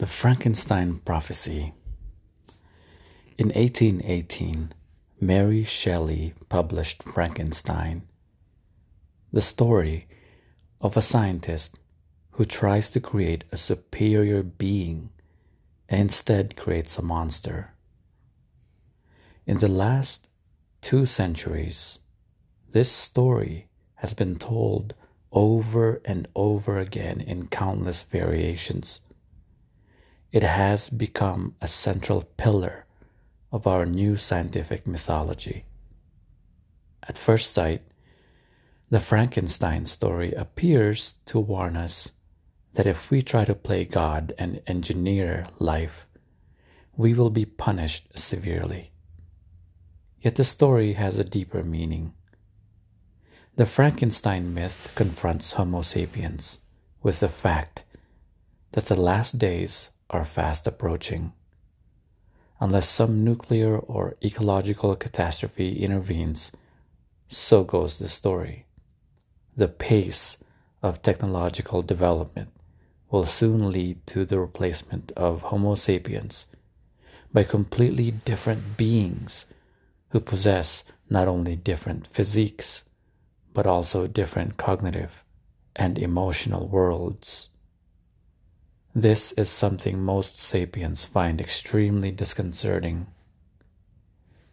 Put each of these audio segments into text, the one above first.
The Frankenstein Prophecy. In 1818, Mary Shelley published Frankenstein, the story of a scientist who tries to create a superior being and instead creates a monster. In the last two centuries, this story has been told over and over again in countless variations it has become a central pillar of our new scientific mythology. At first sight, the Frankenstein story appears to warn us that if we try to play God and engineer life, we will be punished severely. Yet the story has a deeper meaning. The Frankenstein myth confronts Homo sapiens with the fact that the last days are fast approaching. Unless some nuclear or ecological catastrophe intervenes, so goes the story. The pace of technological development will soon lead to the replacement of Homo sapiens by completely different beings who possess not only different physiques, but also different cognitive and emotional worlds. This is something most sapiens find extremely disconcerting.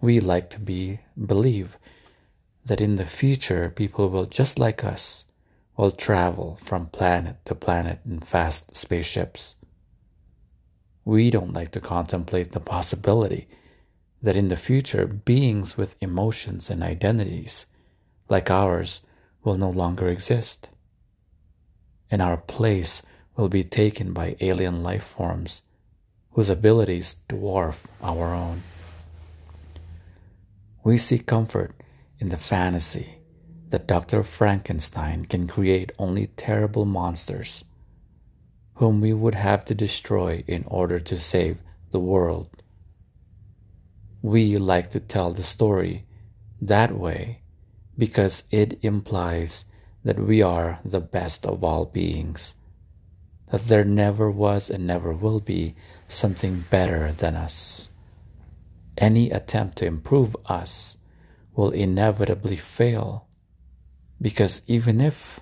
We like to be believe that in the future people will just like us will travel from planet to planet in fast spaceships. We don't like to contemplate the possibility that in the future beings with emotions and identities like ours will no longer exist. And our place will be taken by alien life forms whose abilities dwarf our own. We seek comfort in the fantasy that Dr. Frankenstein can create only terrible monsters whom we would have to destroy in order to save the world. We like to tell the story that way because it implies that we are the best of all beings that there never was and never will be something better than us. Any attempt to improve us will inevitably fail because even if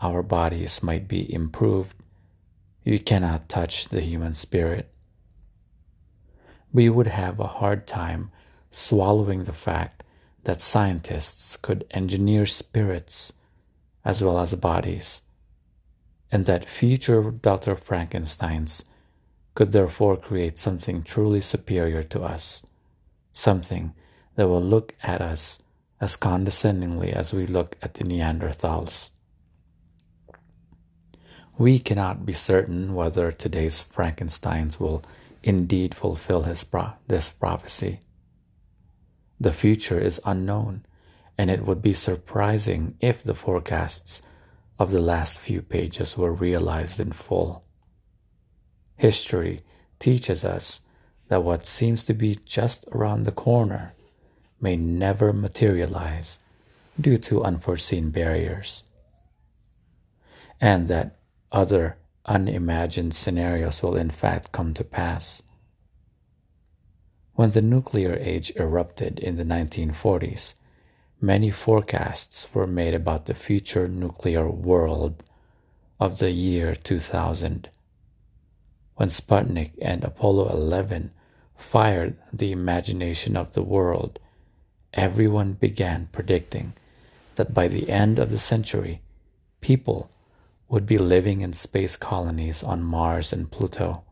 our bodies might be improved, you cannot touch the human spirit. We would have a hard time swallowing the fact that scientists could engineer spirits as well as bodies and that future Dr. Frankensteins could therefore create something truly superior to us, something that will look at us as condescendingly as we look at the Neanderthals. We cannot be certain whether today's Frankensteins will indeed fulfill his pro- this prophecy. The future is unknown, and it would be surprising if the forecasts of the last few pages were realized in full. History teaches us that what seems to be just around the corner may never materialize due to unforeseen barriers, and that other unimagined scenarios will in fact come to pass. When the nuclear age erupted in the 1940s, Many forecasts were made about the future nuclear world of the year 2000. When Sputnik and Apollo 11 fired the imagination of the world, everyone began predicting that by the end of the century, people would be living in space colonies on Mars and Pluto.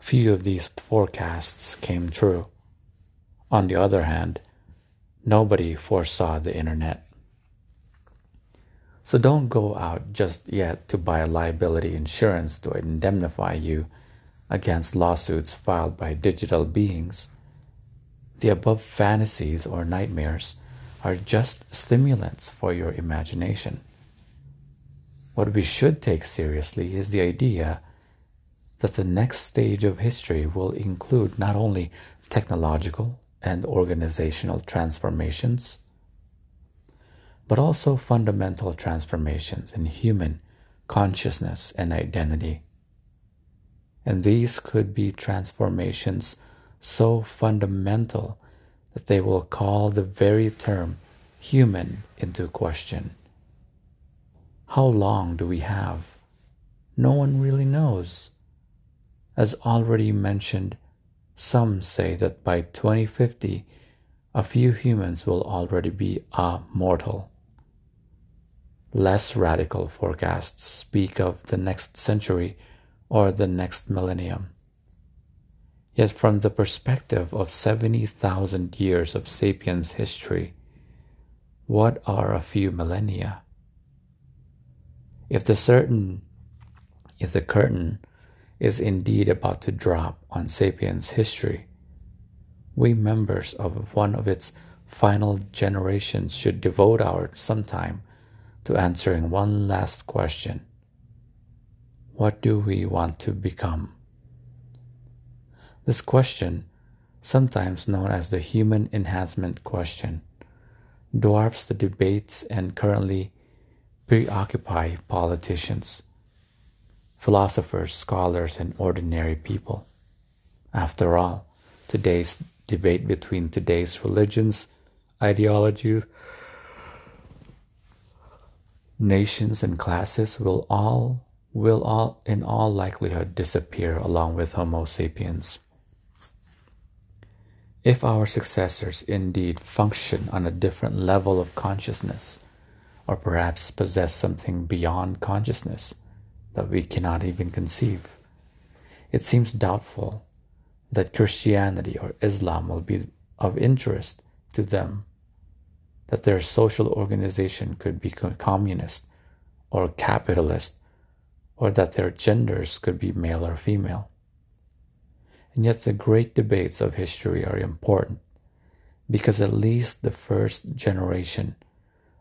Few of these forecasts came true. On the other hand, Nobody foresaw the internet. So don't go out just yet to buy liability insurance to indemnify you against lawsuits filed by digital beings. The above fantasies or nightmares are just stimulants for your imagination. What we should take seriously is the idea that the next stage of history will include not only technological, and organizational transformations, but also fundamental transformations in human consciousness and identity. And these could be transformations so fundamental that they will call the very term human into question. How long do we have? No one really knows. As already mentioned, some say that by 2050, a few humans will already be immortal. Less radical forecasts speak of the next century or the next millennium. Yet, from the perspective of 70,000 years of sapiens history, what are a few millennia? If the certain if the curtain is indeed about to drop on sapiens history, we members of one of its final generations should devote our some time to answering one last question. What do we want to become? This question, sometimes known as the human enhancement question, dwarfs the debates and currently preoccupy politicians, philosophers, scholars, and ordinary people. After all, today's debate between today's religions, ideologies, nations, and classes will all will all in all likelihood disappear along with Homo sapiens. If our successors indeed function on a different level of consciousness, or perhaps possess something beyond consciousness that we cannot even conceive, it seems doubtful that Christianity or Islam will be of interest to them, that their social organization could be communist or capitalist, or that their genders could be male or female. And yet, the great debates of history are important because at least the first generation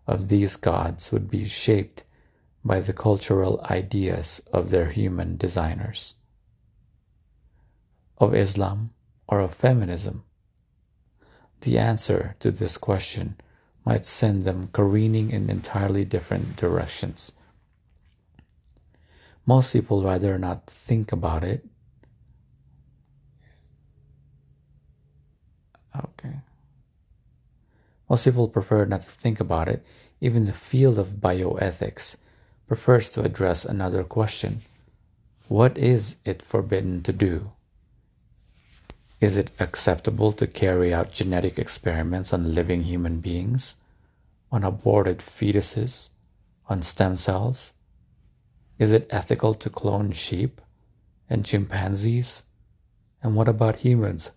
of these gods would be shaped by the cultural ideas of their human designers of Islam or of feminism? The answer to this question might send them careening in entirely different directions. Most people rather not think about it. Okay. Most people prefer not to think about it. Even the field of bioethics prefers to address another question What is it forbidden to do? Is it acceptable to carry out genetic experiments on living human beings, on aborted fetuses, on stem cells? Is it ethical to clone sheep and chimpanzees? And what about humans?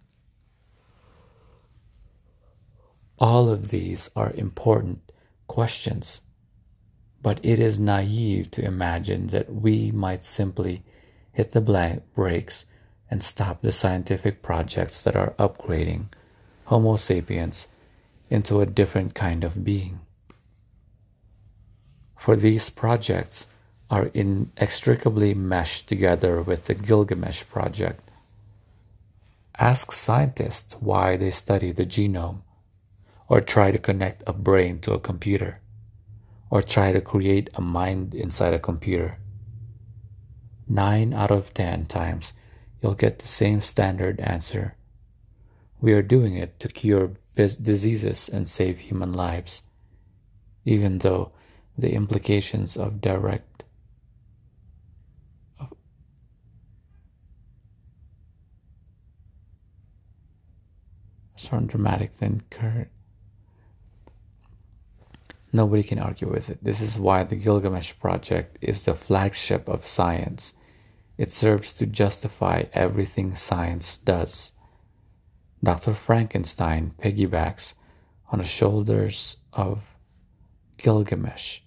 All of these are important questions, but it is naive to imagine that we might simply hit the brakes and stop the scientific projects that are upgrading Homo sapiens into a different kind of being. For these projects are inextricably meshed together with the Gilgamesh project. Ask scientists why they study the genome, or try to connect a brain to a computer, or try to create a mind inside a computer. Nine out of ten times you'll get the same standard answer. We are doing it to cure diseases and save human lives, even though the implications of direct are more dramatic than current. Nobody can argue with it. This is why the Gilgamesh Project is the flagship of science it serves to justify everything science does. Dr. Frankenstein piggybacks on the shoulders of Gilgamesh,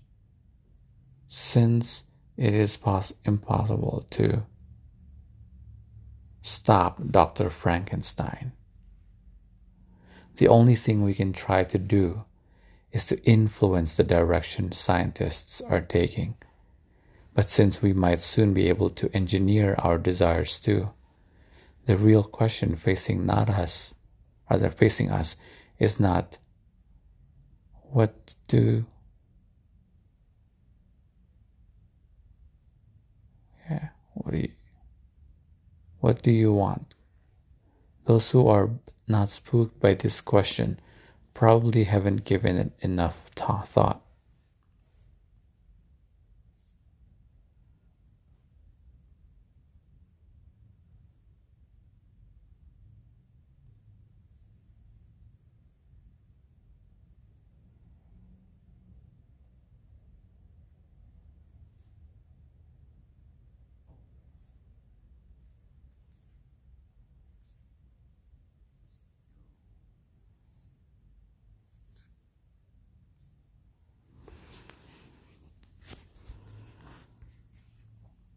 since it is pos- impossible to stop Dr. Frankenstein. The only thing we can try to do is to influence the direction scientists are taking. But since we might soon be able to engineer our desires too, the real question facing not us, rather facing us, is not what do yeah, what do you What do you want? Those who are not spooked by this question probably haven't given it enough thought.